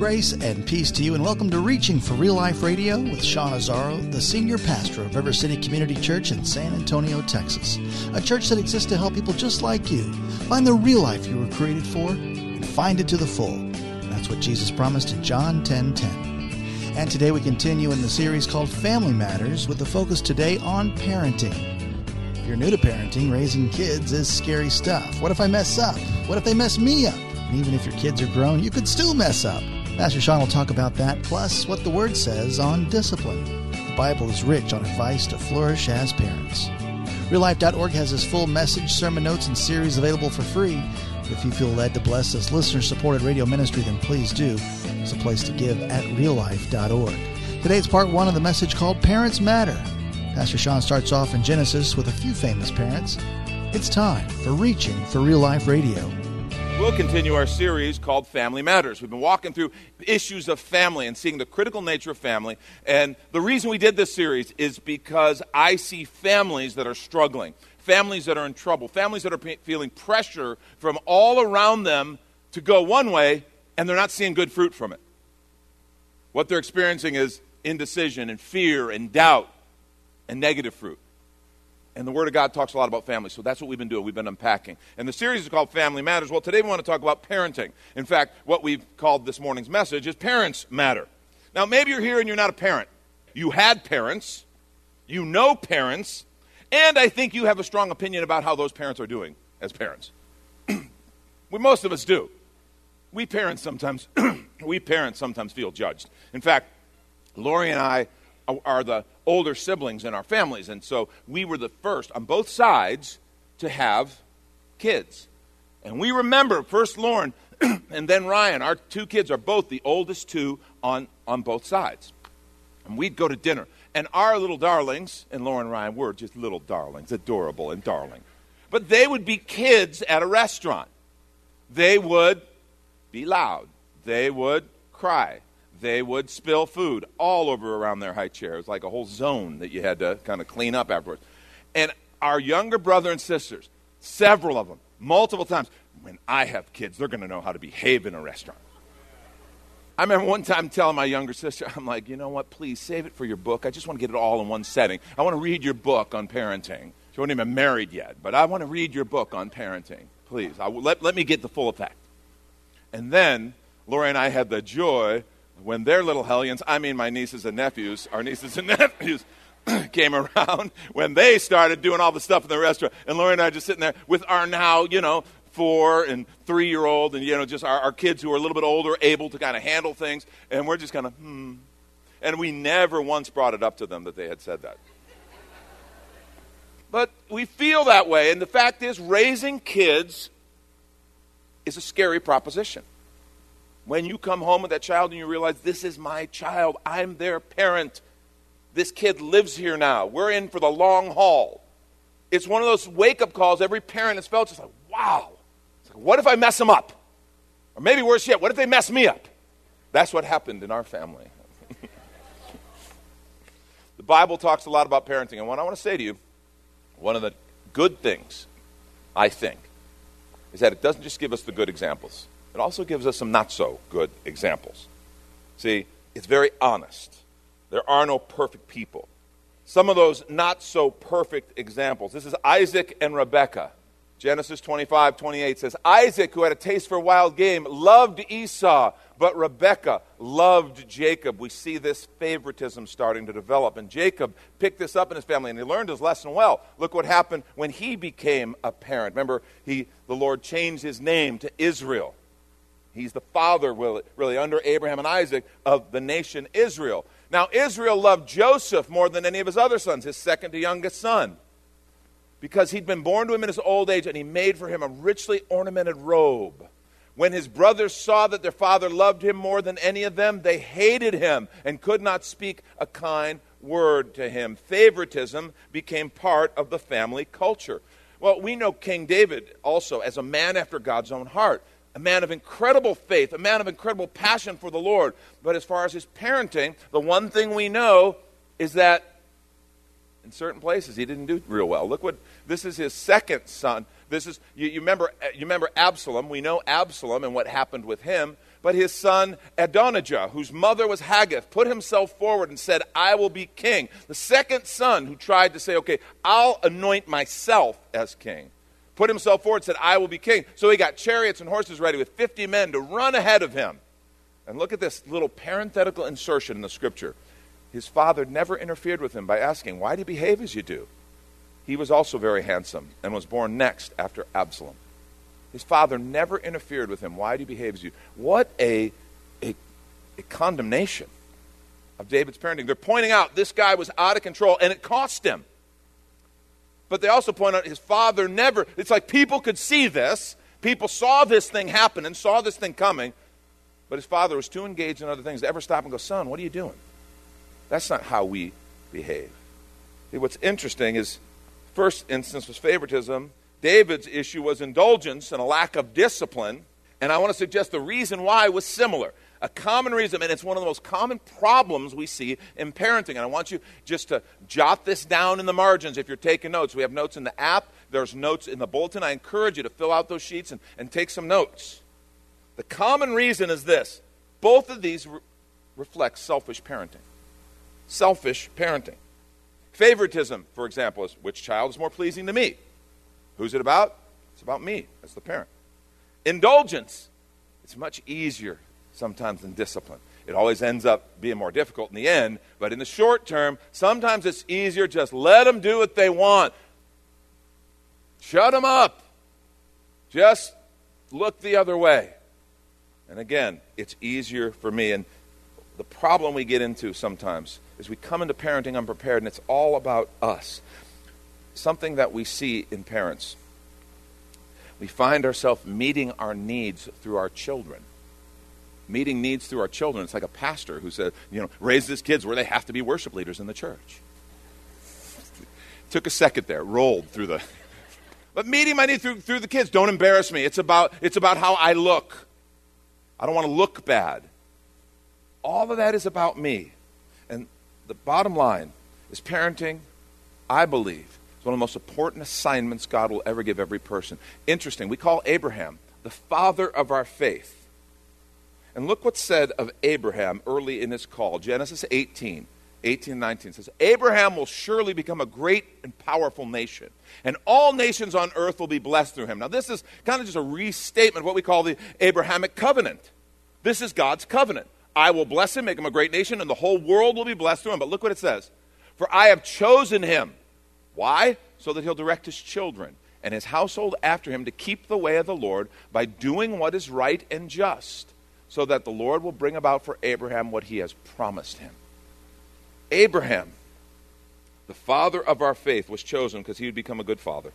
Grace and peace to you, and welcome to Reaching for Real Life Radio with Sean Azzaro, the senior pastor of River City Community Church in San Antonio, Texas. A church that exists to help people just like you find the real life you were created for and find it to the full. And that's what Jesus promised in John 10 10. And today we continue in the series called Family Matters with the focus today on parenting. If you're new to parenting, raising kids is scary stuff. What if I mess up? What if they mess me up? And even if your kids are grown, you could still mess up. Pastor Sean will talk about that, plus what the Word says on discipline. The Bible is rich on advice to flourish as parents. RealLife.org has his full message, sermon notes, and series available for free. If you feel led to bless this listener supported radio ministry, then please do. It's a place to give at reallife.org. Today it's part one of the message called Parents Matter. Pastor Sean starts off in Genesis with a few famous parents. It's time for Reaching for Real Life Radio. We'll continue our series called Family Matters. We've been walking through issues of family and seeing the critical nature of family. And the reason we did this series is because I see families that are struggling, families that are in trouble, families that are p- feeling pressure from all around them to go one way, and they're not seeing good fruit from it. What they're experiencing is indecision and fear and doubt and negative fruit. And the Word of God talks a lot about family, so that's what we've been doing. We've been unpacking. And the series is called Family Matters. Well, today we want to talk about parenting. In fact, what we've called this morning's message is Parents Matter. Now, maybe you're here and you're not a parent. You had parents, you know parents, and I think you have a strong opinion about how those parents are doing as parents. we, most of us do. We parents sometimes, we parents sometimes feel judged. In fact, Lori and I Uh, are the older siblings in our families. And so we were the first on both sides to have kids. And we remember first Lauren and then Ryan, our two kids are both the oldest two on, on both sides. And we'd go to dinner. And our little darlings, and Lauren and Ryan were just little darlings, adorable and darling. But they would be kids at a restaurant. They would be loud. They would cry they would spill food all over around their high chair. It was like a whole zone that you had to kind of clean up afterwards. And our younger brother and sisters, several of them, multiple times, when I have kids, they're going to know how to behave in a restaurant. I remember one time telling my younger sister, I'm like, you know what, please save it for your book. I just want to get it all in one setting. I want to read your book on parenting. She wasn't even married yet, but I want to read your book on parenting. Please, I, let, let me get the full effect. And then Lori and I had the joy when their little hellions, I mean my nieces and nephews, our nieces and nephews, came around, when they started doing all the stuff in the restaurant, and Lori and I just sitting there with our now, you know, four and three year old, and, you know, just our, our kids who are a little bit older, able to kind of handle things, and we're just kind of, hmm. And we never once brought it up to them that they had said that. But we feel that way, and the fact is, raising kids is a scary proposition. When you come home with that child and you realize, this is my child, I'm their parent. This kid lives here now. We're in for the long haul. It's one of those wake up calls every parent has felt just like, wow. Like, what if I mess them up? Or maybe worse yet, what if they mess me up? That's what happened in our family. the Bible talks a lot about parenting. And what I want to say to you, one of the good things, I think, is that it doesn't just give us the good examples. It also gives us some not so good examples. See, it's very honest. There are no perfect people. Some of those not so perfect examples. This is Isaac and Rebekah. Genesis 25, 28 says, Isaac, who had a taste for wild game, loved Esau, but Rebekah loved Jacob. We see this favoritism starting to develop. And Jacob picked this up in his family, and he learned his lesson well. Look what happened when he became a parent. Remember, he, the Lord changed his name to Israel. He's the father, really, under Abraham and Isaac, of the nation Israel. Now, Israel loved Joseph more than any of his other sons, his second to youngest son, because he'd been born to him in his old age, and he made for him a richly ornamented robe. When his brothers saw that their father loved him more than any of them, they hated him and could not speak a kind word to him. Favoritism became part of the family culture. Well, we know King David also as a man after God's own heart a man of incredible faith, a man of incredible passion for the Lord. But as far as his parenting, the one thing we know is that in certain places he didn't do real well. Look what this is his second son. This is you, you remember you remember Absalom. We know Absalom and what happened with him. but his son Adonijah, whose mother was Haggith, put himself forward and said, I will be king. The second son who tried to say, okay, I'll anoint myself as king, put himself forward said, I will be king. So he got chariots and horses ready with 50 men to run ahead of him. And look at this little parenthetical insertion in the scripture. His father never interfered with him by asking, Why do you behave as you do? He was also very handsome and was born next after Absalom. His father never interfered with him. Why do you behave as you? What a, a, a condemnation of David's parenting. They're pointing out this guy was out of control and it cost him. But they also point out his father never, it's like people could see this. People saw this thing happen and saw this thing coming, but his father was too engaged in other things to ever stop and go, Son, what are you doing? That's not how we behave. See, What's interesting is, first instance was favoritism, David's issue was indulgence and a lack of discipline. And I want to suggest the reason why was similar. A common reason, and it's one of the most common problems we see in parenting. And I want you just to jot this down in the margins if you're taking notes. We have notes in the app, there's notes in the bulletin. I encourage you to fill out those sheets and, and take some notes. The common reason is this both of these re- reflect selfish parenting. Selfish parenting. Favoritism, for example, is which child is more pleasing to me? Who's it about? It's about me as the parent. Indulgence. It's much easier sometimes than discipline. It always ends up being more difficult in the end, but in the short term, sometimes it's easier just let them do what they want. Shut them up. Just look the other way. And again, it's easier for me. And the problem we get into sometimes is we come into parenting unprepared and it's all about us something that we see in parents. We find ourselves meeting our needs through our children. Meeting needs through our children. It's like a pastor who said, you know, raise his kids where they have to be worship leaders in the church. Took a second there, rolled through the. But meeting my needs through, through the kids, don't embarrass me. It's about, it's about how I look. I don't want to look bad. All of that is about me. And the bottom line is parenting, I believe, it's one of the most important assignments God will ever give every person. Interesting. We call Abraham the father of our faith. And look what's said of Abraham early in his call. Genesis 18, 18 and 19 says, Abraham will surely become a great and powerful nation, and all nations on earth will be blessed through him. Now, this is kind of just a restatement of what we call the Abrahamic covenant. This is God's covenant. I will bless him, make him a great nation, and the whole world will be blessed through him. But look what it says For I have chosen him why? So that he'll direct his children and his household after him to keep the way of the Lord by doing what is right and just, so that the Lord will bring about for Abraham what he has promised him. Abraham, the father of our faith, was chosen because he would become a good father.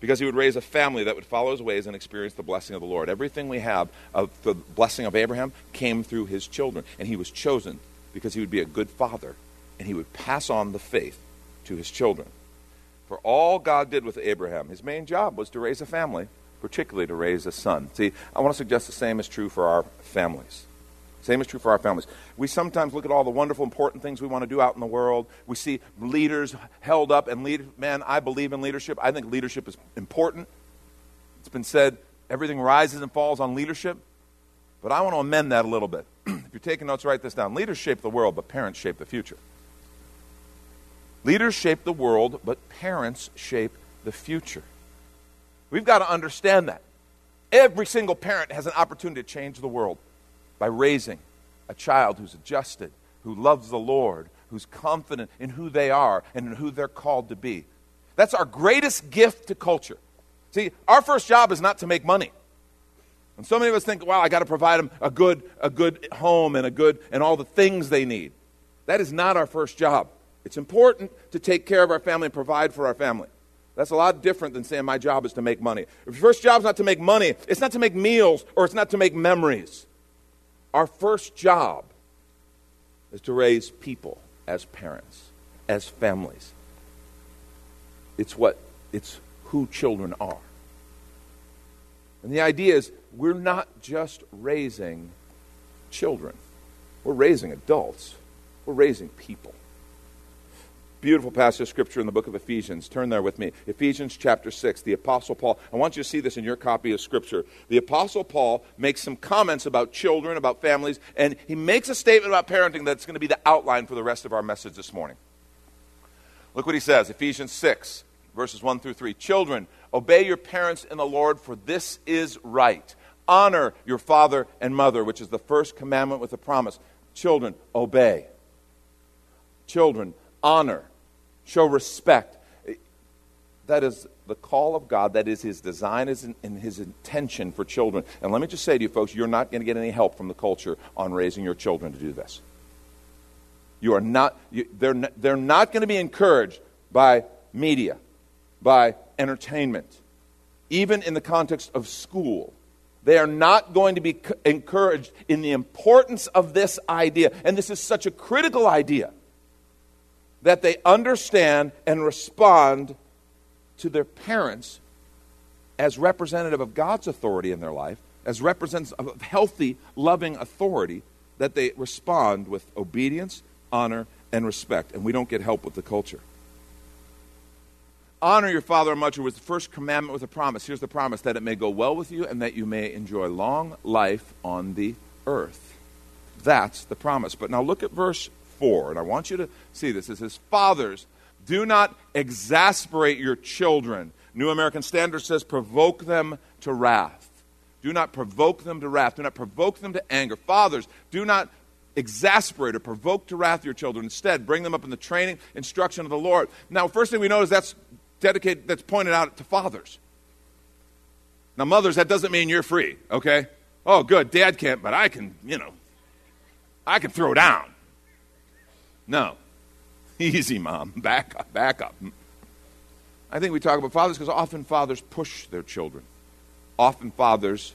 Because he would raise a family that would follow his ways and experience the blessing of the Lord. Everything we have of the blessing of Abraham came through his children. And he was chosen because he would be a good father and he would pass on the faith to his children. For all God did with Abraham, his main job was to raise a family, particularly to raise a son. See, I want to suggest the same is true for our families. Same is true for our families. We sometimes look at all the wonderful, important things we want to do out in the world. We see leaders held up, and lead, man, I believe in leadership. I think leadership is important. It's been said everything rises and falls on leadership. But I want to amend that a little bit. if you're taking notes, write this down. Leaders shape the world, but parents shape the future. Leaders shape the world, but parents shape the future. We've got to understand that. Every single parent has an opportunity to change the world by raising a child who's adjusted, who loves the Lord, who's confident in who they are and in who they're called to be. That's our greatest gift to culture. See, our first job is not to make money. And so many of us think, wow, I got to provide them a good, a good home and a good and all the things they need. That is not our first job. It's important to take care of our family and provide for our family. That's a lot different than saying my job is to make money. Your first job is not to make money, it's not to make meals or it's not to make memories. Our first job is to raise people as parents, as families. It's what it's who children are. And the idea is we're not just raising children. We're raising adults. We're raising people. Beautiful passage of scripture in the book of Ephesians. Turn there with me. Ephesians chapter 6. The Apostle Paul. I want you to see this in your copy of scripture. The Apostle Paul makes some comments about children, about families, and he makes a statement about parenting that's going to be the outline for the rest of our message this morning. Look what he says Ephesians 6, verses 1 through 3. Children, obey your parents in the Lord, for this is right. Honor your father and mother, which is the first commandment with a promise. Children, obey. Children, honor show respect. That is the call of God. That is His design and His intention for children. And let me just say to you, folks, you're not going to get any help from the culture on raising your children to do this. You are not, you, they're, they're not going to be encouraged by media, by entertainment, even in the context of school. They are not going to be encouraged in the importance of this idea. And this is such a critical idea that they understand and respond to their parents as representative of God's authority in their life, as representatives of healthy, loving authority, that they respond with obedience, honor, and respect. And we don't get help with the culture. Honor your father and mother was the first commandment with a promise. Here's the promise that it may go well with you and that you may enjoy long life on the earth. That's the promise. But now look at verse 4. And I want you to see this. It says, Fathers, do not exasperate your children. New American Standard says, provoke them to wrath. Do not provoke them to wrath. Do not provoke them to anger. Fathers, do not exasperate or provoke to wrath your children. Instead, bring them up in the training, instruction of the Lord. Now, first thing we know is that's dedicated, that's pointed out to fathers. Now, mothers, that doesn't mean you're free, okay? Oh, good, dad can't, but I can, you know, I can throw down. No. Easy, mom. Back up, back up. I think we talk about fathers because often fathers push their children. Often fathers,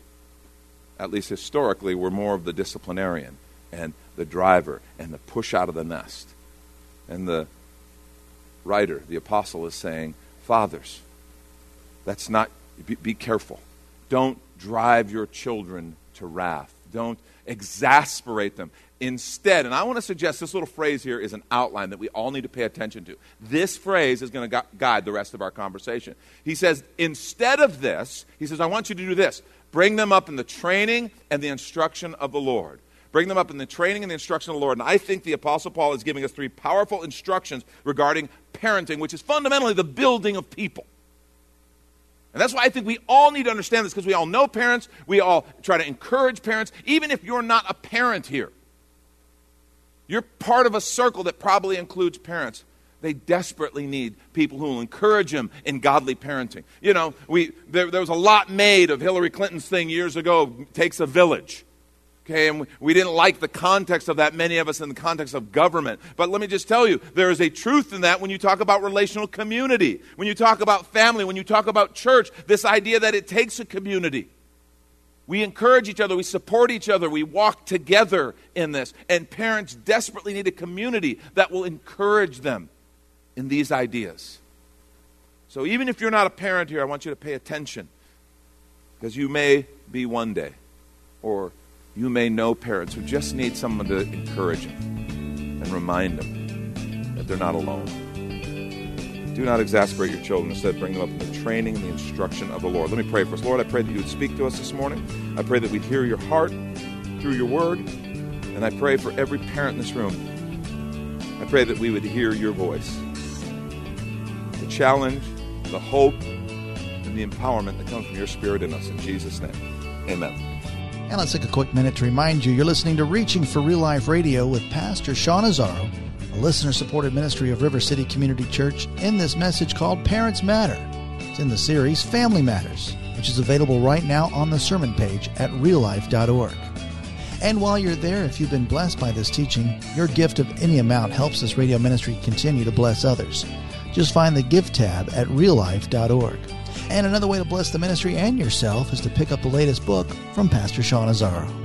at least historically, were more of the disciplinarian and the driver and the push out of the nest. And the writer, the apostle, is saying, Fathers, that's not, be, be careful. Don't drive your children to wrath. Don't exasperate them. Instead, and I want to suggest this little phrase here is an outline that we all need to pay attention to. This phrase is going to guide the rest of our conversation. He says, instead of this, he says, I want you to do this bring them up in the training and the instruction of the Lord. Bring them up in the training and the instruction of the Lord. And I think the Apostle Paul is giving us three powerful instructions regarding parenting, which is fundamentally the building of people. And that's why I think we all need to understand this because we all know parents. We all try to encourage parents, even if you're not a parent here. You're part of a circle that probably includes parents. They desperately need people who will encourage them in godly parenting. You know, we, there, there was a lot made of Hillary Clinton's thing years ago, takes a village. Okay, and we, didn't like the context of that, many of us, in the context of government. But let me just tell you, there is a truth in that when you talk about relational community, when you talk about family, when you talk about church, this idea that it takes a community. We encourage each other, we support each other, we walk together in this. And parents desperately need a community that will encourage them in these ideas. So even if you're not a parent here, I want you to pay attention because you may be one day, or you may know parents who just need someone to encourage them and remind them that they're not alone. Do not exasperate your children. Instead, bring them up in the training and the instruction of the Lord. Let me pray for us. Lord, I pray that you would speak to us this morning. I pray that we'd hear your heart through your word. And I pray for every parent in this room. I pray that we would hear your voice. The challenge, the hope, and the empowerment that comes from your spirit in us. In Jesus' name, amen. And let's take a quick minute to remind you you're listening to Reaching for Real Life Radio with Pastor Sean Azzaro, a listener supported ministry of River City Community Church, in this message called Parents Matter. It's in the series Family Matters, which is available right now on the sermon page at reallife.org. And while you're there, if you've been blessed by this teaching, your gift of any amount helps this radio ministry continue to bless others. Just find the Give tab at reallife.org. And another way to bless the ministry and yourself is to pick up the latest book from Pastor Sean Azzaro.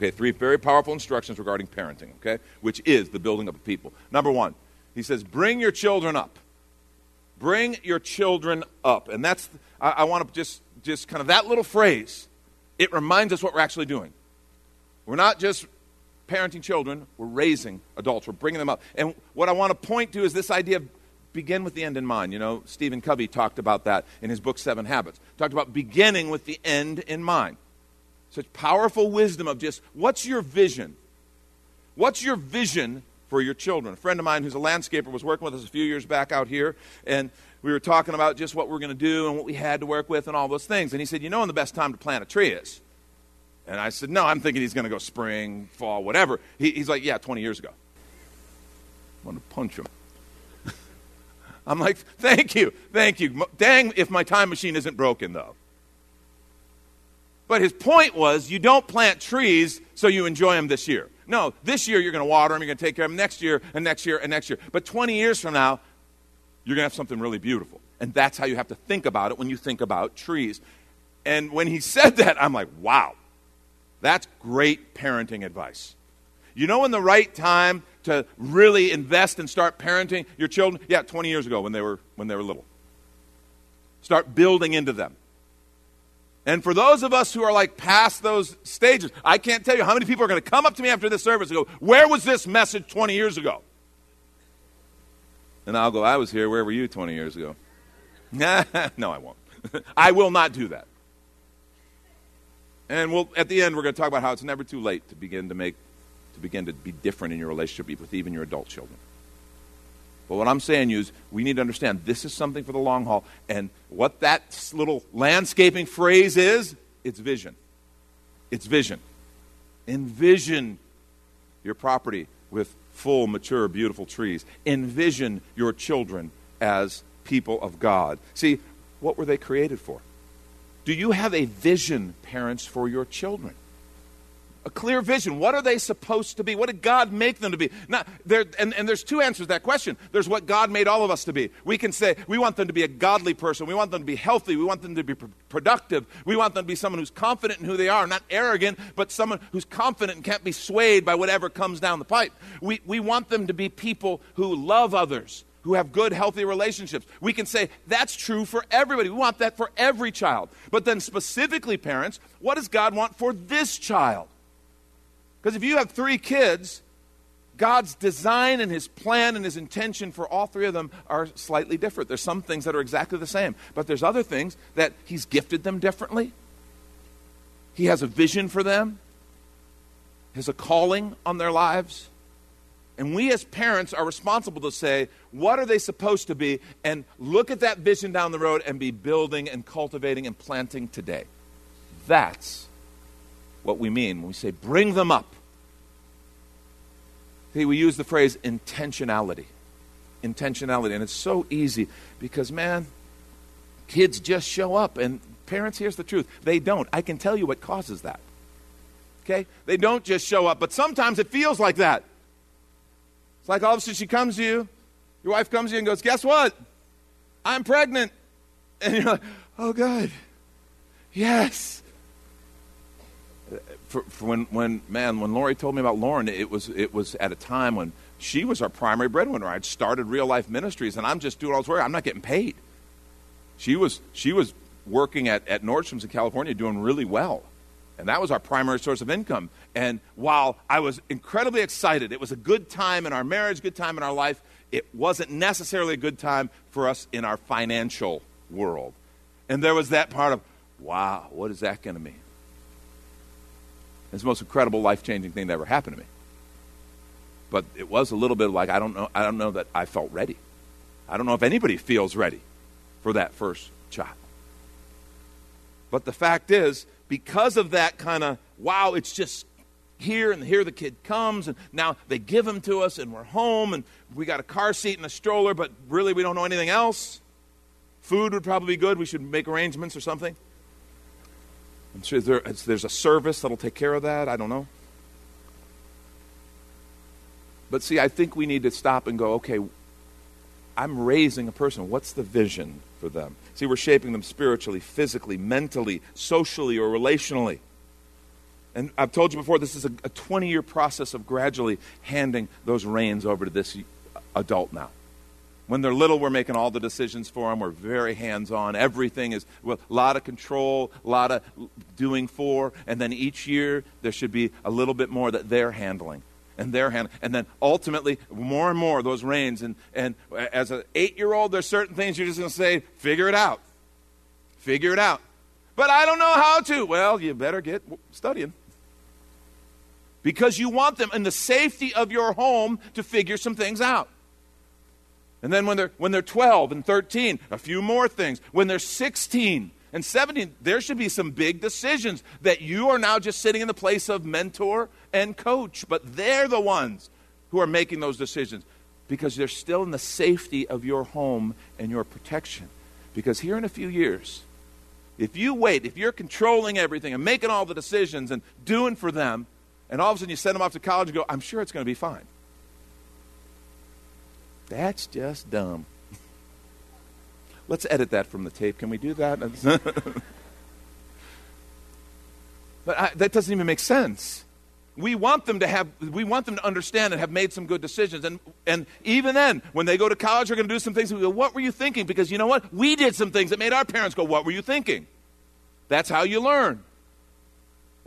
Okay, three very powerful instructions regarding parenting, okay, which is the building up of people. Number one, he says, bring your children up. Bring your children up. And that's, I, I want to just, just kind of that little phrase, it reminds us what we're actually doing. We're not just parenting children, we're raising adults, we're bringing them up. And what I want to point to is this idea of begin with the end in mind. You know, Stephen Covey talked about that in his book, Seven Habits. Talked about beginning with the end in mind. Such powerful wisdom of just what's your vision? What's your vision for your children? A friend of mine who's a landscaper was working with us a few years back out here, and we were talking about just what we are going to do and what we had to work with and all those things. And he said, You know when the best time to plant a tree is? And I said, No, I'm thinking he's going to go spring, fall, whatever. He, he's like, Yeah, 20 years ago. I want to punch him. I'm like, Thank you, thank you. Dang, if my time machine isn't broken, though. But his point was you don't plant trees so you enjoy them this year. No, this year you're going to water them, you're going to take care of them next year, and next year, and next year. But 20 years from now, you're going to have something really beautiful. And that's how you have to think about it when you think about trees. And when he said that, I'm like, wow, that's great parenting advice. You know, in the right time to really invest and start parenting your children? Yeah, 20 years ago when they were, when they were little. Start building into them. And for those of us who are like past those stages, I can't tell you how many people are going to come up to me after this service and go, Where was this message 20 years ago? And I'll go, I was here. Where were you 20 years ago? no, I won't. I will not do that. And we'll, at the end, we're going to talk about how it's never too late to begin to make, to begin to be different in your relationship with even your adult children. But what I'm saying is, we need to understand this is something for the long haul. And what that little landscaping phrase is, it's vision. It's vision. Envision your property with full, mature, beautiful trees. Envision your children as people of God. See, what were they created for? Do you have a vision, parents, for your children? A clear vision. What are they supposed to be? What did God make them to be? Now, there, and, and there's two answers to that question. There's what God made all of us to be. We can say we want them to be a godly person. We want them to be healthy. We want them to be pr- productive. We want them to be someone who's confident in who they are, not arrogant, but someone who's confident and can't be swayed by whatever comes down the pipe. We, we want them to be people who love others, who have good, healthy relationships. We can say that's true for everybody. We want that for every child. But then, specifically, parents, what does God want for this child? Because if you have three kids, God's design and his plan and his intention for all three of them are slightly different. There's some things that are exactly the same, but there's other things that he's gifted them differently. He has a vision for them, has a calling on their lives. And we as parents are responsible to say, what are they supposed to be? And look at that vision down the road and be building and cultivating and planting today. That's what we mean when we say bring them up. See, we use the phrase intentionality. Intentionality. And it's so easy because, man, kids just show up. And parents, here's the truth they don't. I can tell you what causes that. Okay? They don't just show up, but sometimes it feels like that. It's like all of a sudden she comes to you, your wife comes to you and goes, Guess what? I'm pregnant. And you're like, Oh, good. Yes for, for when, when man when Lori told me about Lauren, it was it was at a time when she was our primary breadwinner. I'd started real life ministries, and I'm just doing all this work. I'm not getting paid. She was she was working at, at Nordstrom's in California, doing really well, And that was our primary source of income. And while I was incredibly excited, it was a good time in our marriage, good time in our life, it wasn't necessarily a good time for us in our financial world. And there was that part of, wow, what is that going to mean? It's the most incredible, life changing thing that ever happened to me. But it was a little bit like I don't know. I don't know that I felt ready. I don't know if anybody feels ready for that first child. But the fact is, because of that kind of wow, it's just here and here the kid comes and now they give him to us and we're home and we got a car seat and a stroller, but really we don't know anything else. Food would probably be good. We should make arrangements or something. I'm sure there, there's a service that'll take care of that. I don't know. But see, I think we need to stop and go, okay, I'm raising a person. What's the vision for them? See, we're shaping them spiritually, physically, mentally, socially, or relationally. And I've told you before, this is a, a 20 year process of gradually handing those reins over to this adult now. When they're little, we're making all the decisions for them. We're very hands on. Everything is a lot of control, a lot of doing for. And then each year, there should be a little bit more that they're handling and their hand. And then ultimately, more and more those reins. And, and as an eight year old, there's certain things you're just going to say, figure it out. Figure it out. But I don't know how to. Well, you better get studying. Because you want them in the safety of your home to figure some things out. And then when they're, when they're 12 and 13, a few more things. When they're 16 and 17, there should be some big decisions that you are now just sitting in the place of mentor and coach. But they're the ones who are making those decisions because they're still in the safety of your home and your protection. Because here in a few years, if you wait, if you're controlling everything and making all the decisions and doing for them, and all of a sudden you send them off to college and go, I'm sure it's going to be fine. That's just dumb. Let's edit that from the tape. Can we do that? but I, that doesn't even make sense. We want them to have, we want them to understand and have made some good decisions. And, and even then, when they go to college, they're going to do some things. We go, what were you thinking? Because you know what? We did some things that made our parents go, what were you thinking? That's how you learn.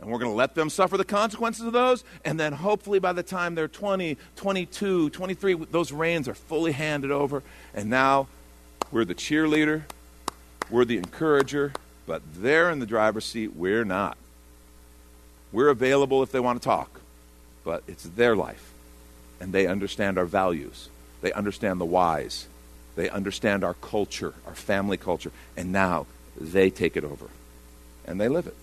And we're going to let them suffer the consequences of those. And then hopefully by the time they're 20, 22, 23, those reins are fully handed over. And now we're the cheerleader, we're the encourager, but they're in the driver's seat, we're not. We're available if they want to talk, but it's their life. And they understand our values, they understand the whys, they understand our culture, our family culture. And now they take it over and they live it.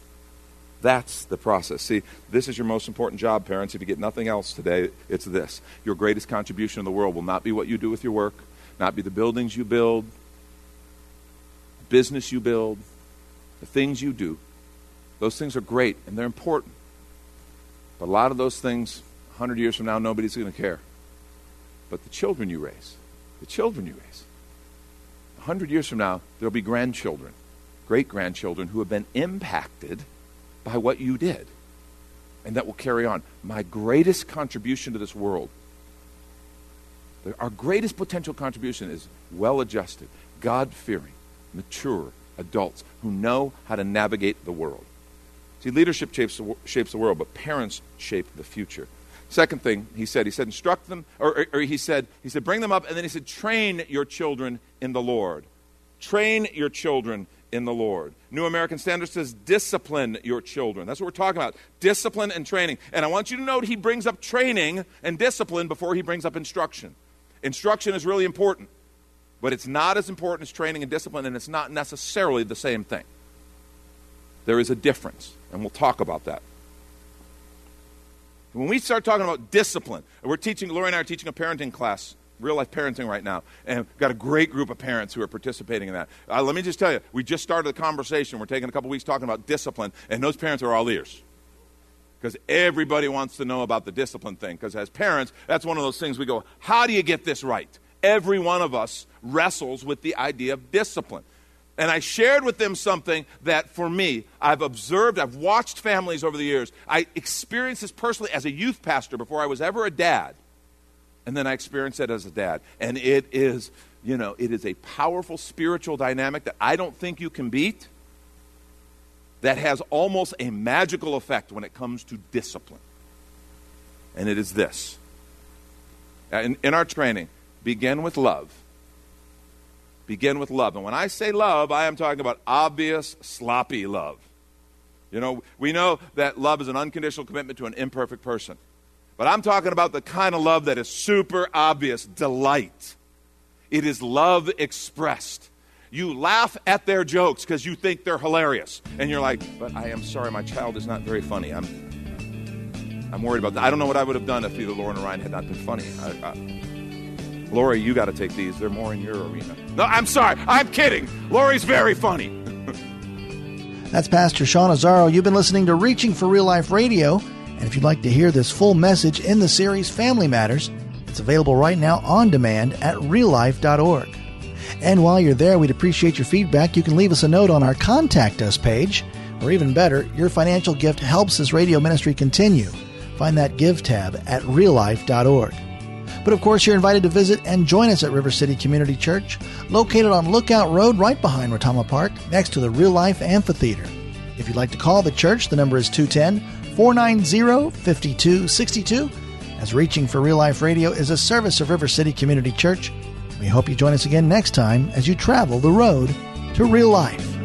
That's the process. See, this is your most important job, parents. If you get nothing else today, it's this. Your greatest contribution in the world will not be what you do with your work, not be the buildings you build, the business you build, the things you do. Those things are great and they're important. But a lot of those things, 100 years from now, nobody's going to care. But the children you raise, the children you raise, 100 years from now, there'll be grandchildren, great grandchildren who have been impacted by what you did. And that will carry on. My greatest contribution to this world, our greatest potential contribution is well adjusted, God fearing, mature adults who know how to navigate the world. See, leadership shapes the, shapes the world, but parents shape the future. Second thing he said, he said, instruct them, or, or, or, he said, he said, bring them up, and then he said, train your children in the Lord. Train your children in the Lord. New American Standard says, discipline your children. That's what we're talking about discipline and training. And I want you to note he brings up training and discipline before he brings up instruction. Instruction is really important, but it's not as important as training and discipline, and it's not necessarily the same thing. There is a difference, and we'll talk about that. When we start talking about discipline, and we're teaching, Lori and I are teaching a parenting class real life parenting right now, and got a great group of parents who are participating in that. Uh, let me just tell you, we just started the conversation. We're taking a couple weeks talking about discipline, and those parents are all ears. Because everybody wants to know about the discipline thing. Because as parents, that's one of those things we go, how do you get this right? Every one of us wrestles with the idea of discipline. And I shared with them something that for me, I've observed, I've watched families over the years. I experienced this personally as a youth pastor before I was ever a dad. And then I experienced it as a dad. And it is, you know, it is a powerful spiritual dynamic that I don't think you can beat. that has almost a magical effect when it comes to discipline. And it is this. In, in our training, begin with love. Begin with love. And when I say love, I am talking about obvious, sloppy love. You know, we know that love is an unconditional commitment to an imperfect person. But I'm talking about the kind of love that is super obvious delight. It is love expressed. You laugh at their jokes because you think they're hilarious. And you're like, but I am sorry, my child is not very funny. I'm, I'm worried about that. I don't know what I would have done if either Lauren or Ryan had not been funny. I, I, Lori, you got to take these. They're more in your arena. No, I'm sorry. I'm kidding. Lori's very funny. That's Pastor Sean Azzaro. You've been listening to Reaching for Real Life Radio. And if you'd like to hear this full message in the series Family Matters, it's available right now on demand at reallife.org. And while you're there, we'd appreciate your feedback. You can leave us a note on our Contact Us page, or even better, your financial gift helps this radio ministry continue. Find that Give tab at reallife.org. But of course, you're invited to visit and join us at River City Community Church, located on Lookout Road right behind Retama Park, next to the Real Life Amphitheater. If you'd like to call the church, the number is 210 490 5262. As Reaching for Real Life Radio is a service of River City Community Church, we hope you join us again next time as you travel the road to real life.